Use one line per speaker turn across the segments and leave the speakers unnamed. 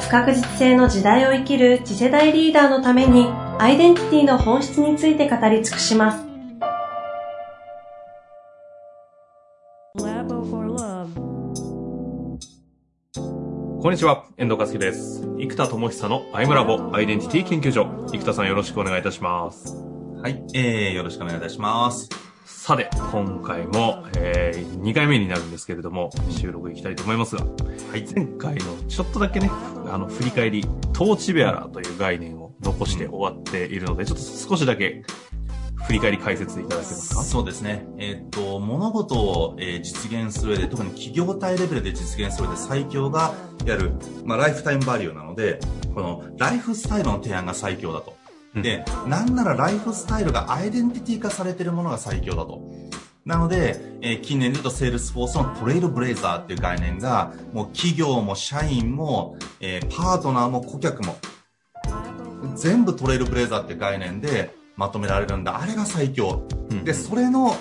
不確実性の時代を生きる次世代リーダーのためにアイデンティティの本質について語り尽くします
Labo for Love
こんにちは、遠藤和樹です。生田智久のアイムラボアイデンティティ研究所。生田さんよろしくお願いいたします。
はい、えー、よろしくお願いいたします。
さて、今回も、えー、2回目になるんですけれども、収録いきたいと思いますが、
はい、
前回のちょっとだけね、あの、振り返り、トーチベアラーという概念を残して終わっているので、ちょっと少しだけ振り返り解説いただけますか？
そうですね。えーっと、物事を、えー実現する上で、特に企業体レベルで実現する上で最強が、やる、まあ、 lifetime value なので、この、ライフスタイルの提案が最強だと。で、なんならライフスタイルがアイデンティティ化されているものが最強だと。なので、えー近年で言うと Salesforce の Trailblazer っていう概念が、もう企業も社員も、えーパートナーも顧客も、全部トレイルブレイザーっていう概念でまとめられるんだ。あれが最強。
うん
で、それの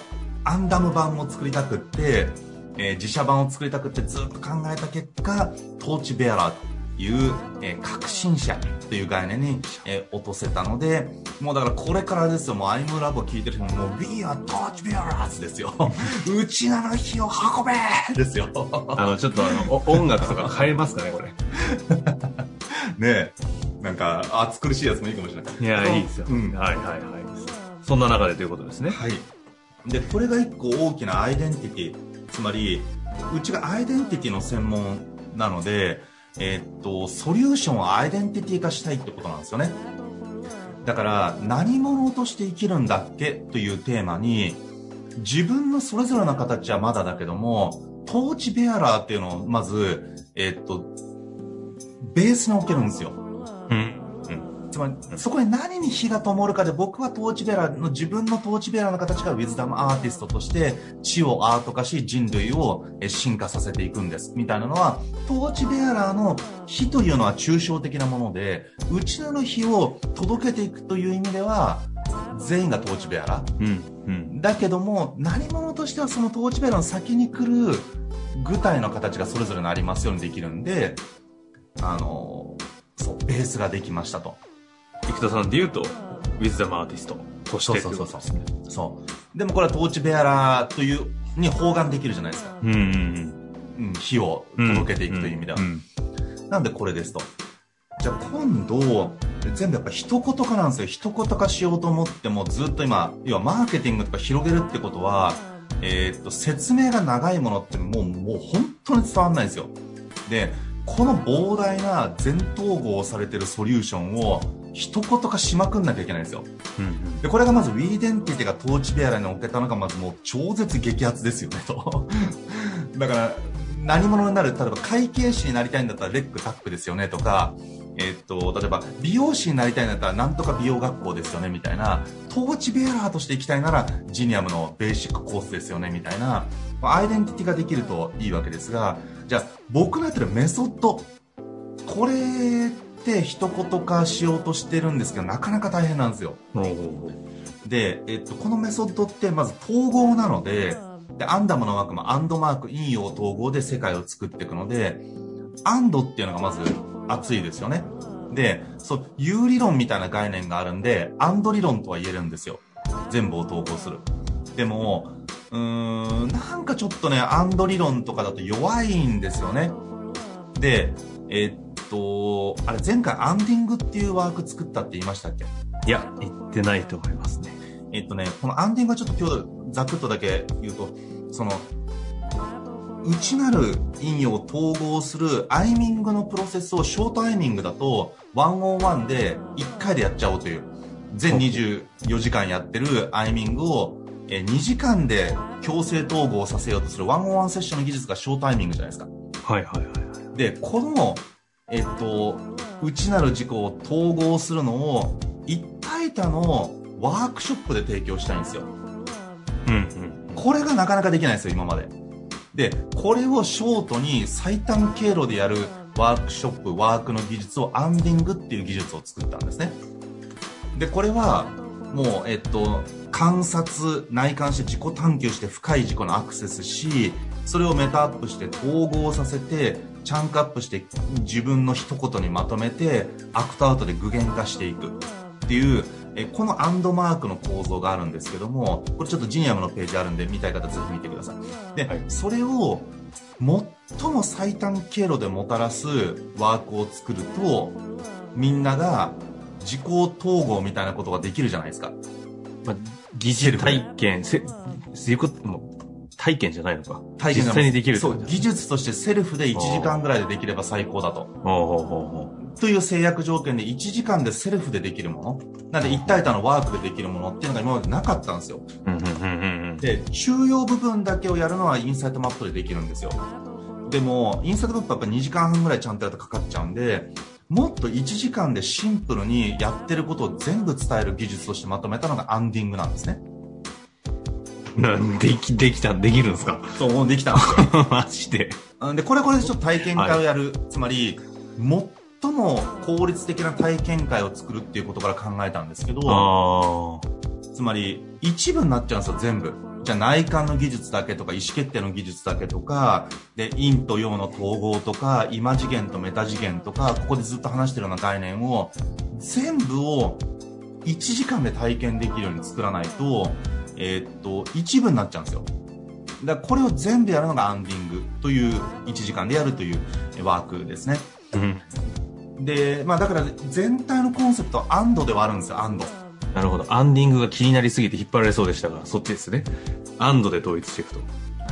アンダム版を作りたくって、えー自社版を作りたくってずっと考えた結果、トーチベアラーという、えー革新者という概念に、えー落とせたので、もうだからこれからですよ、もうアイムラボ聞いてる人も、もう We are Torch Bearers ですよ。うちなの火を運べですよ。
あの、ちょっとあの、お音楽とか変えますかね、これ。
ねえ。なんか、暑苦しいやつもいいかもしれない。
いや、いいですよ。
うん
はいはいはい。そんな中でということですね。
はい。で、これが一個大きなアイデンティティ。つまり、うちがアイデンティティの専門なので、えーっと、ソリューションをアイデンティティ化したいってことなんですよね。だから、何者として生きるんだっけ？というテーマに、自分のそれぞれの形はまだだけども、トーチベアラーっていうのをまず、えーっと、ベースに置けるんですよ。
うん。
つまり、そこに何に火が灯るかで、僕はトーチベラの、自分のトーチベラの形がウィズダムアーティストとして、地をアート化し、人類をえ進化させていくんです。みたいなのは、トーチベアラーの火というのは抽象的なもので、うちの火を届けていくという意味では、全員がトーチベアラー。
うん。うん。
だけども、何者としてはそのトーチベアラの先に来る具体の形がそれぞれのありますようにできるんで、あの、そう、ベースができましたと。
生田さんで言うと、ウィズダムアーティストとしてってことですね。
そう。でもこれはトーチベアラーという、に包含できるじゃないですか。
うんうん
うん、火を
うん。
届けていくという意味では。
ん
なんでこれですと。じゃあ今度、全部やっぱ一言化なんですよ。一言化しようと思ってもずっと今、要はマーケティングとか広げるってことは、えーっと、説明が長いものってもう、もう本当に伝わんないんですよ。で、この膨大な全統合されてるソリューションを一言化しまくんなきゃいけないんですよ。
うん
で、これがまず We デンティティがトーチベアラーに置けたのがまずもう超絶激アツですよね、と。だから、何者になる、例えば会計士になりたいんだったらレックタックですよね、とか、えっと、例えば美容師になりたいんだったらなんとか美容学校ですよね、みたいな、トーチベアラーとして行きたいならジニアムのベーシックコースですよね、みたいな、まあアイデンティティができるといいわけですが、じゃあ僕のやってるメソッド、これって一言化しようとしてるんですけど、なかなか大変なんですよ。で、えっと、このメソッドってまず統合なので、で、アンダムのマークもアンドマーク、引用統合で世界を作っていくので、アンドっていうのがまず熱いですよね。で、そう、有理論みたいな概念があるんで、アンド理論とは言えるんですよ。全部を統合する。でも、うーん、なんかちょっとね、アンド理論とかだと弱いんですよね。で、えっと、あれ前回アンディングっていうワーク作ったって言いましたっけ？
いや、言ってないと思いますね。
えっとね、このアンディングはちょっと今日ざくっとだけ言うと、その、内なる引用を統合するアイミングのプロセスをショートアイミングだと、101で1回でやっちゃおうという、全24時間やってるアイミングを、えー2時間で強制統合させようとする101セッションの技術がショートアイミングじゃないですか。
はいはいはいはい。
で、この、えっと、内なる自己を統合するのを一体多のワークショップで提供したいんですよ。
うんうん。
これがなかなかできないんですよ、今まで。で、これをショートに最短経路でやるワークショップ、ワークの技術を Andingっていう技術を作ったんですね。で、これは、もう、えっと、観察、内観して自己探求して深い自己のアクセスし、それを meta up して統合させて、 chunk up して自分の一言にまとめて、 act out で具現化していくっていう、えこのアンドマークの構造があるんですけども、これちょっとジニアムのページあるんで見たい方ぜひ見てください。で、
はい
それを最も最短経路でもたらすワークを作ると、みんなが自己統合みたいなことができるじゃないですか。
まあ、疑似体験、せ、そういうこと、もう体験じゃないのか。
体験が
実際にできる
そう、技術としてセルフで1時間ぐらいでできれば最高だと。という制約条件で1時間でセルフでできるもの。なんで一体多のワークでできるものっていうのが今までなかったんですよ。で、中要部分だけをやるのはインサイトマップでできるんですよ。でも、インサイトマップはやっぱ2時間半ぐらいちゃんとやるとかかっちゃうんで、もっと1時間でシンプルにやってることを全部伝える技術としてまとめたのがアンディングなんですね。
うん。なんでき、できた、できるんですか？
そう、できたんですよ。
マジで。
うんで、これこれでちょっと体験会をやる。つまり、最も効率的な体験会を作るっていうことから考えたんですけど、
あ
つまり、一部になっちゃうんですよ、全部。じゃあ内観の技術だけとか、意思決定の技術だけとか、で、陰と陽の統合とか、今次元とメタ次元とか、ここでずっと話してるような概念を、全部を1時間で体験できるように作らないと、えーっと、一部になっちゃうんですよ。だこれを全部やるのがアンディングという、1時間でやるというえワークですね。
あ。うん。
で、まあだから全体のコンセプトはアンドではあるんですよ、アンド。
なるほど。アンディングが気になりすぎて引っ張られそうでしたが、そっちですね。アンドで統一していくと。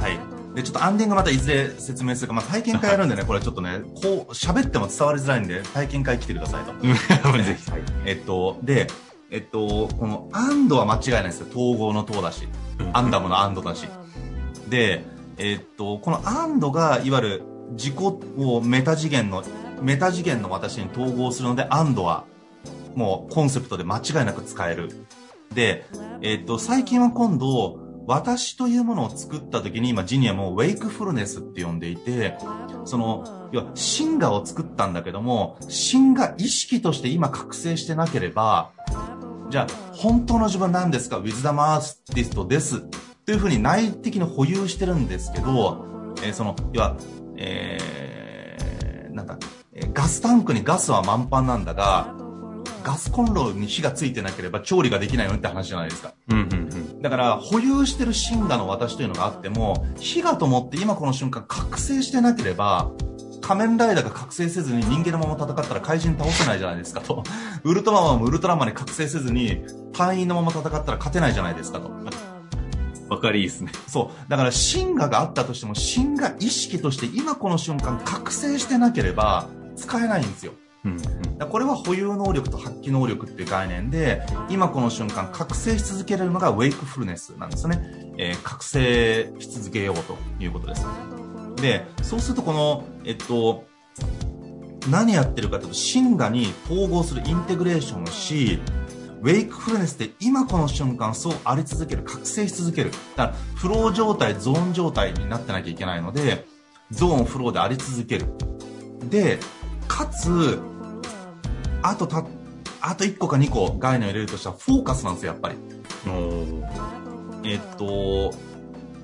はい。で、ちょっとアンディングまたいずれ説明するか、まあ体験会やるんでね、これちょっとね、こう、喋っても伝わりづらいんで、体験会来てくださいと。
ぜひ。はい。
えっと、で、えっと、このアンドは間違いないですよ。統合の統だし。アンダムのアンドだし。で、えっと、このアンドが、いわゆる自己をメタ次元の、メタ次元の私に統合するので、アンドは、もうコンセプトで間違いなく使える。で、えっと、最近は今度、私というものを作った時に、今、ジニアもウェイクフルネスって呼んでいて、その、要は、シンガを作ったんだけども、シンガ意識として今覚醒してなければ、じゃあ、本当の自分なんですか？ウィズダムアーティストです。というふうに内的に保有してるんですけど、えーその、要は、えー、なんだ、えーガスタンクにガスは満帆なんだが、ガスコンロに火がついてなければ調理ができないよって話じゃないですか。
うんうんうん。
だから、保有してるシンガの私というのがあっても、火がと思って今この瞬間覚醒してなければ、仮面ライダーが覚醒せずに人間のまま戦ったら怪人倒せないじゃないですかと。ウルトラマンもウルトラマンに覚醒せずに、隊員のまま戦ったら勝てないじゃないですかと。
わかりいいですね。
そう。だから、シンガがあったとしても、シンガ意識として今この瞬間覚醒してなければ、使えないんですよ。
うんうん。
これは保有能力と発揮能力っていう概念で、今この瞬間覚醒し続けれるのがウェイクフルネスなんですよね。えー覚醒し続けようということです。で、そうするとこの、えっと、何やってるかというと、シンガに統合するインテグレーションをし、ウェイクフルネスで今この瞬間そうあり続ける、覚醒し続ける。だから、フロー状態、ゾーン状態になってなきゃいけないので、ゾーン、フローであり続ける。で、かつ、あとた、あと1個か2個概念を入れるとしたらフォーカスなんですよ、やっぱり。えっと、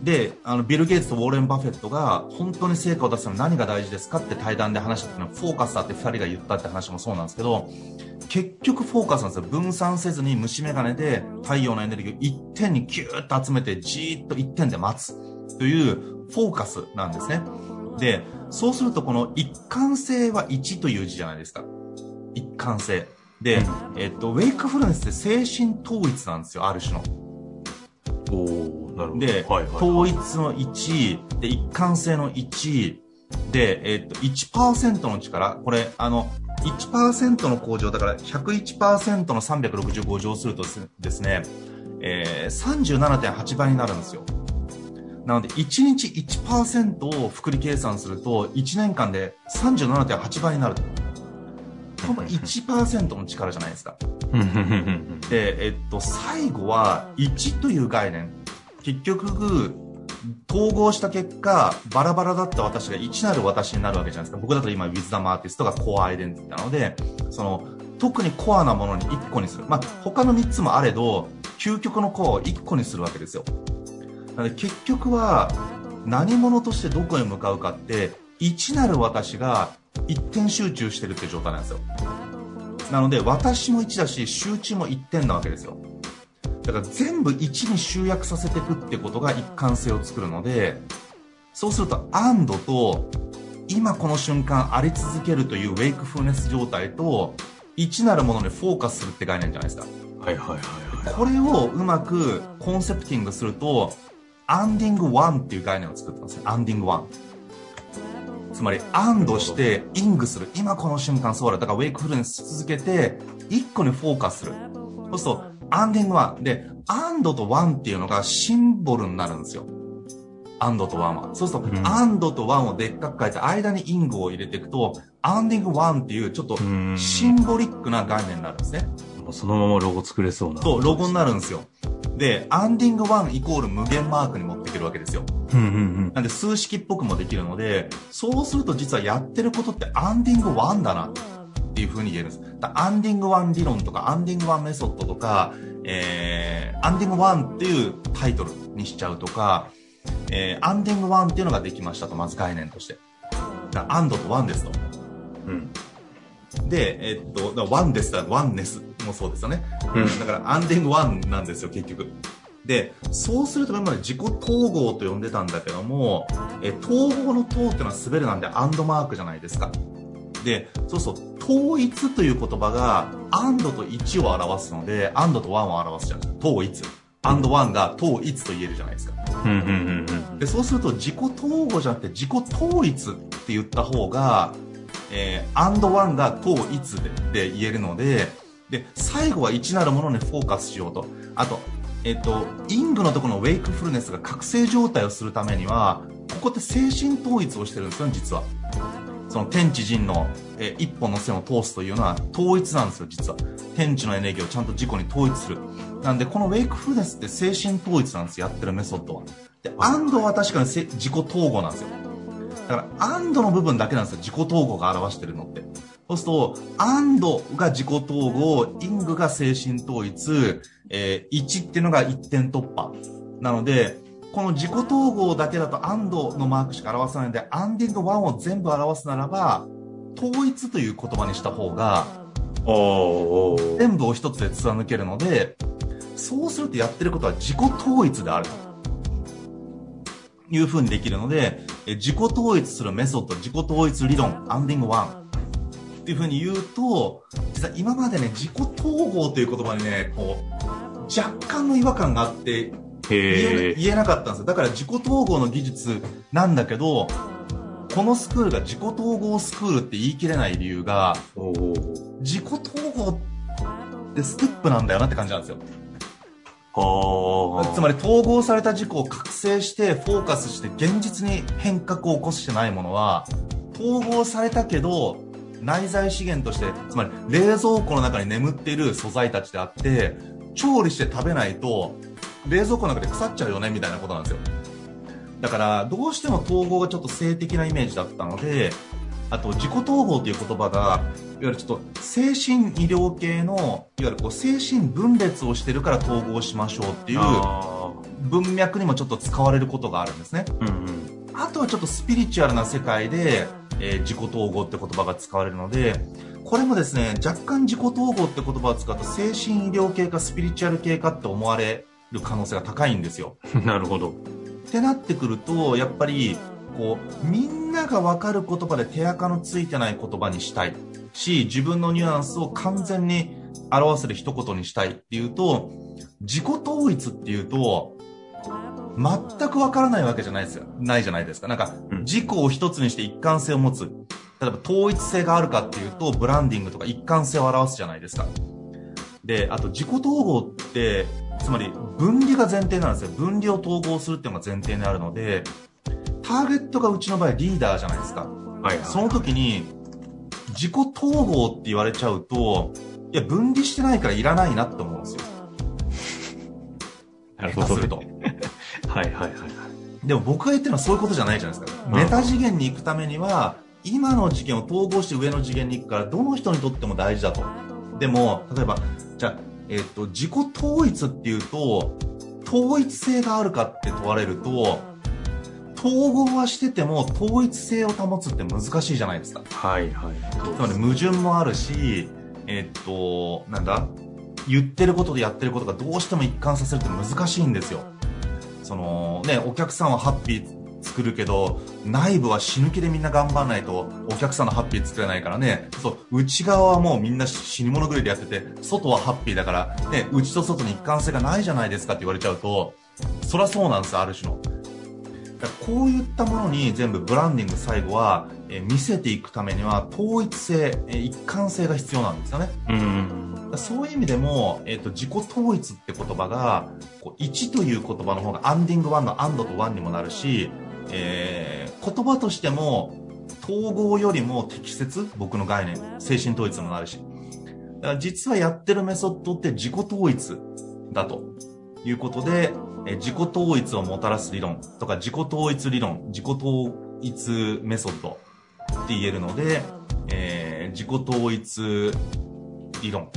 で、あの、ビル・ゲイツとウォーレン・バフェットが本当に成果を出すのに何が大事ですかって対談で話した時のフォーカスだって2人が言ったって話もそうなんですけど、結局フォーカスなんですよ。分散せずに虫眼鏡で太陽のエネルギーを一点にギューッと集めてじーっと一点で待つというフォーカスなんですね。で、そうするとこの一貫性は1という字じゃないですか。一貫性。で、えっと、ウェイクフルネスって精神統一なんですよ、ある種の。
おーなるほど。
で、
はいはい、
統一の1、で、一貫性の1、で、えっと、1%の力、これ、あの、1%の向上だから101%の365乗するとですね、えー、37.8倍になるんですよ。なので、1日1%を複利計算すると、1年間で37.8倍になると。ほんま1%の力じゃないですか。で、えっと、最後は1という概念。結局、統合した結果、バラバラだった私が1なる私になるわけじゃないですか。僕だと今、ウィズダムアーティストがコアアイデンティティなので、その、特にコアなものに1個にする。まあ、他の3つもあれど、究極のコアを1個にするわけですよ。なので、結局は、何者としてどこへ向かうかって、1なる私が一点集中してるって状態なんですよ。なので、私も1だし、集中も1点なわけですよ。だから全部1に集約させていくってことが一貫性を作るので、そうすると、アンドと、今この瞬間あり続けるというウェイクフルネス状態と、1なるものにフォーカスするって概念じゃないですか。
はいはいはいはい。
これをうまくコンセプティングすると、アンディングワンっていう概念を作ってますね。アンディングワン。つまり、アンドして、イングする。今この瞬間そうだ。だから、ウェイクフルネスし続けて、一個にフォーカスする。そうすると、 Anding one。で、アンドとワンっていうのがシンボルになるんですよ。アンドとワンは。そうすると、
うん
アンドとワンをでっかく書いて、間に ingを入れていくと、 Anding one っていう、ちょっと
うん
シンボリックな概念になるんですね。
そのままロゴ作れそうな。
そう、ロゴになるんですよ。で、 Anding 1イコール無限マークに持っていけるわけですよ。
うんうんうん。
なんで数式っぽくもできるので、そうすると実はやってることって Anding 1だなっていう風に言えるんです。だアンディング1理論とか、アンディング1メソッドとか、えー、アンディング1っていうタイトルにしちゃうとか、えー、アンディング1っていうのができましたと、まず概念として。だアンドと1ですと。
うん。
で、えっと、だワンですだワンネスもそうですよね。
うん
だから、アンディングワンなんですよ、結局。で、そうすると今まで自己統合と呼んでたんだけども、え、統合の統っていうのは滑るなんでアンドマークじゃないですか。で、そうそう、統一という言葉が、アンドと1を表すので、アンドとワンを表すじゃないですか。統一。アンドワンが統一と言えるじゃないですか。で、そうすると自己統合じゃなくて自己統一って言った方が、えー、アンドワンが統一でで言えるので、で、最後は1なるものにフォーカスしようと。あと、えっと、 ingのところの wakefulness が覚醒状態をするためには、ここって精神統一をしてるんですよね、実は。その天地人の、えー一本の線を通すというのは統一なんですよ、実は。天地のエネルギーをちゃんと自己に統一する。なんで、このウェイクフルネスって精神統一なんですよ、やってるメソッドは。で、アンドは確かにせ自己統合なんですよ。だから、アンドの部分だけなんですよ、自己統合が表してるのって。そうすると、アンドが自己統合、イングが精神統一、えー、1っていうのが一点突破。なので、この自己統合だけだとアンドのマークしか表さないので、アンディング1を全部表すならば、統一という言葉にした方が、全部を一つで貫けるので、そうするとやってることは自己統一であると。いう風にできるので、え自己統一するメソッド、自己統一理論、アンディング1っていう風に言うと、実は今までね、自己統合という言葉にね、こう、若干の違和感があって、言え。言えなかったんですよ。だから自己統合の技術なんだけど、このスクールが自己統合スクールって言い切れない理由が、自己統合ってステップなんだよなって感じなんですよ。
はあ。
つまり統合された事故を覚醒してフォーカスして現実に変革を起こしてないものは統合されたけど内在資源としてつまり冷蔵庫の中に眠っている素材たちであって調理して食べないと冷蔵庫の中で腐っちゃうよねみたいなことなんですよだからどうしても統合がちょっと性的なイメージだったのであと自己統合という言葉がいわゆるちょっと精神医療系のいわゆるこう精神分裂をしてるから統合しましょうっていう
あ
文脈にもちょっと使われることがあるんですね。
ーうんうん。
あとはちょっとスピリチュアルな世界で、えー自己統合って言葉が使われるので、これもですね、若干自己統合って言葉を使うと精神医療系かスピリチュアル系かって思われる可能性が高いんですよ。
なるほど。
ってなってくると、やっぱり、こう、みんながわかる言葉で手垢のついてない言葉にしたいし、自分のニュアンスを完全に表せる一言にしたいっていうと、自己統一っていうと、全くわからないわけじゃないですよ。ないじゃないですか。なんか
うん、
自己を一つにして一貫性を持つ。例えば統一性があるかっていうと、ブランディングとか一貫性を表すじゃないですか。で、あと自己統合って、つまり分離が前提なんですよ。分離を統合するっていうのが前提にあるので、ターゲットがうちの場合リーダーじゃないですか。
はいはい。
その時に、自己統合って言われちゃうと、いや、分離してないからいらないなって思うんですよ。
なる
下手すると。
はいはいはい。
でも僕が言ってるのはそういうことじゃないじゃないですか。
うん
メタ次元に行くためには、今の次元を統合して上の次元に行くから、どの人にとっても大事だと。でも、例えば、じゃあ、えっ、と、自己統一っていうと、統一性があるかって問われると、統合はしてても統一性を保つって難しいじゃないですか。
はいはい。
つまり矛盾もあるし、えっと、なんだ？言ってることとやってることがどうしても一貫させるって難しいんですよ。そのね、お客さんはハッピー作るけど、内部は死ぬ気でみんな頑張らないと、お客さんのハッピー作れないからね、そう、内側はもうみんな死に物狂いでやってて、外はハッピーだから、ね、内と外に一貫性がないじゃないですかって言われちゃうと、そりゃそうなんですよ、ある種の。だからこういったものに全部ブランディング最後は、えー見せていくためには統一性、えー一貫性が必要なんですよね。そういう意味でも、えっ、と、自己統一って言葉が、こう1という言葉の方がアンディング1のアンドと1にもなるし、えー言葉としても、統合よりも適切？僕の概念。精神統一もなるし。だから実はやってるメソッドって自己統一だと。いうことで、えー自己統一をもたらす理論。とか自己統一理論、自己統一メソッド。って言えるので、えー自己統一理論、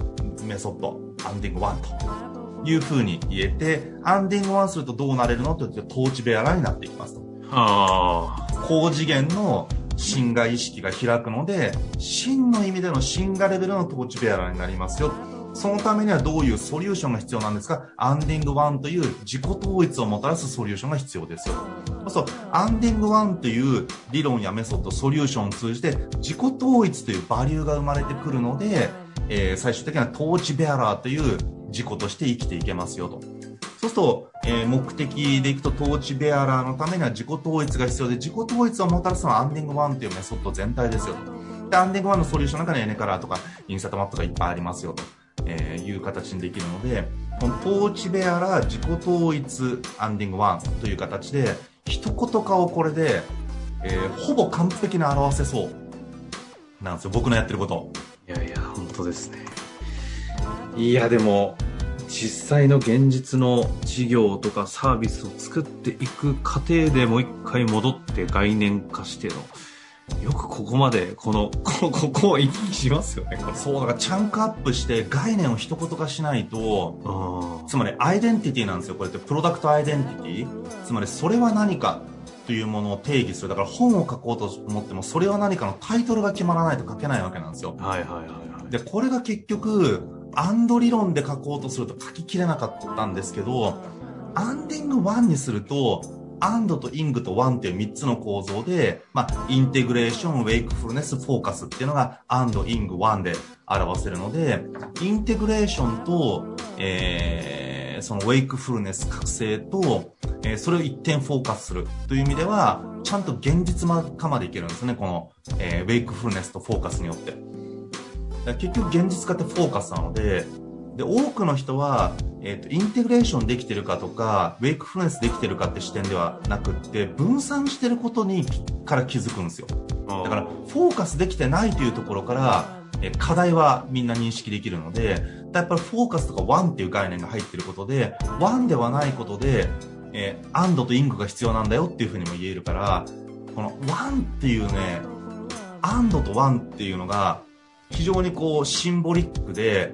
メソッド、アンディング1と。いう風に言えて、アンディング1するとどうなれるの？というと、統治ベアラーになっていきますと。
あ
高次元の真が意識が開くので、真の意味での真がレベルの統治ベアラーになりますよ。そのためにはどういうソリューションが必要なんですか？アンディング1という自己統一をもたらすソリューションが必要ですよ。そう、アンディング1という理論やメソッド、ソリューションを通じて自己統一というバリューが生まれてくるので、えー最終的には torchbearer という自己として生きていけますよと。そうすると、えー目的でいくと torchbearer のためには自己統一が必要で、自己統一をもたらすのは Anding 1というメソッド全体ですよと。で、 Anding 1のソリューションの中にエネカラーとかインサイトマップがいっぱいありますよと、えーいう形にできるので、この torchbearer 自己統一 Anding 1という形で、一言化をこれで、えーほぼ完璧に表せそうなんですよ、僕のやってること。
いやいや、本当ですね。いや、でも、実際の現実の事業とかサービスを作っていく過程でもう一回戻って概念化しての、よくここまで、この、こここを行き来しますよね。
そう、だからチャンクアップして概念を一言化しないと、
あ
つまりアイデンティティなんですよ。これってプロダクトアイデンティティつまりそれは何かというものを定義する。だから本を書こうと思ってもそれは何かのタイトルが決まらないと書けないわけなんですよ。
はいはいはいはい。
で、これが結局、アンド理論で書こうとすると書ききれなかったんですけど、 Anding 1にすると、アンドと ingとワンっていう3つの構造で、まあ、インテグレーション、 wakefulness、フォーカスっていうのがアンド、 ing、ワンで表せるので、インテグレーションと、えー、その wakefulness、覚醒と、えーそれを一点フォーカスするという意味では、ちゃんと現実化までいけるんですね、この、えーウェイクフルネスとフォーカスによって。結局現実化ってフォーカスなので、で、多くの人は、えっ、と、インテグレーションできてるかとか、ウェイクフルネスできてるかって視点ではなくって、分散してることに、から気づくんですよ。だから、フォーカスできてないというところから、えー課題はみんな認識できるので、やっぱりフォーカスとかワンっていう概念が入ってることで、ワンではないことで、えーアンドと ingが必要なんだよっていうふうにも言えるから、このワンっていうね、アンドとワンっていうのが、非常にこう、シンボリックで、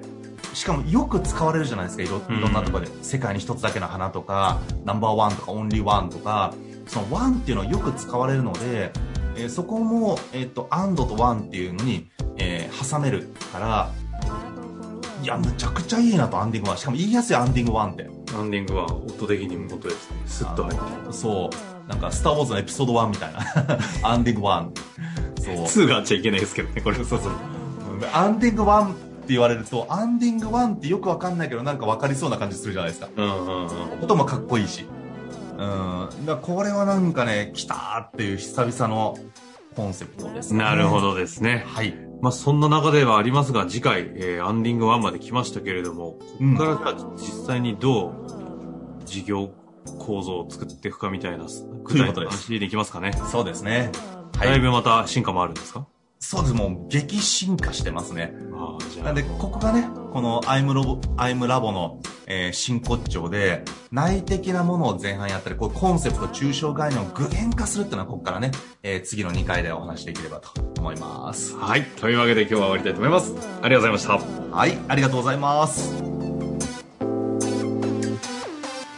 しかもよく使われるじゃないですか、いろいろんなところで。世界に一つだけの花とか、ナンバーワンとか、オンリーワンとか、そのワンっていうのはよく使われるので、えーそこも、えっ、と、アンドとワンっていうのに、えー挟めるから、いや、むちゃくちゃいいなと、アンディングワン。しかも言いやすい、アンディングワンって。
ランディングは音的に音ですね。スッと入って。
そう。なんか、スター・ウォーズのエピソード1みたいな。アンディングワン。そう。
2があっちゃいけないですけどね、これ。
そうそう。アンディングワンって言われると、アンディングワンってよくわかんないけど、なんかわかりそうな感じするじゃないですか。
うんうんうん。
音もかっこいいし。うん。だからこれはなんかね、来たーっていう久々のコンセプトですね。
なるほ。どですね。
はい。
まあそんな中ではありますが、次回、えーアンディング1まで来ましたけれども、ここから実際にどう事業構造を作っていくかみたいな、具体話でいきますかね。
そうですね。
だい
はい。
ぶまた進化もあるんですか？
そうです、もう激進化してますね。なんで、ここがね、このアイムロボ、アイムラボの、えー真骨頂で、内的なものを前半やったり、こうコンセプト、抽象概念を具現化するっていうのは、ここからね、えー次の2回でお話しできればと思います。
はい。というわけで今日は終わりたいと思います。ありがとうございました。
はい、ありがとうございます。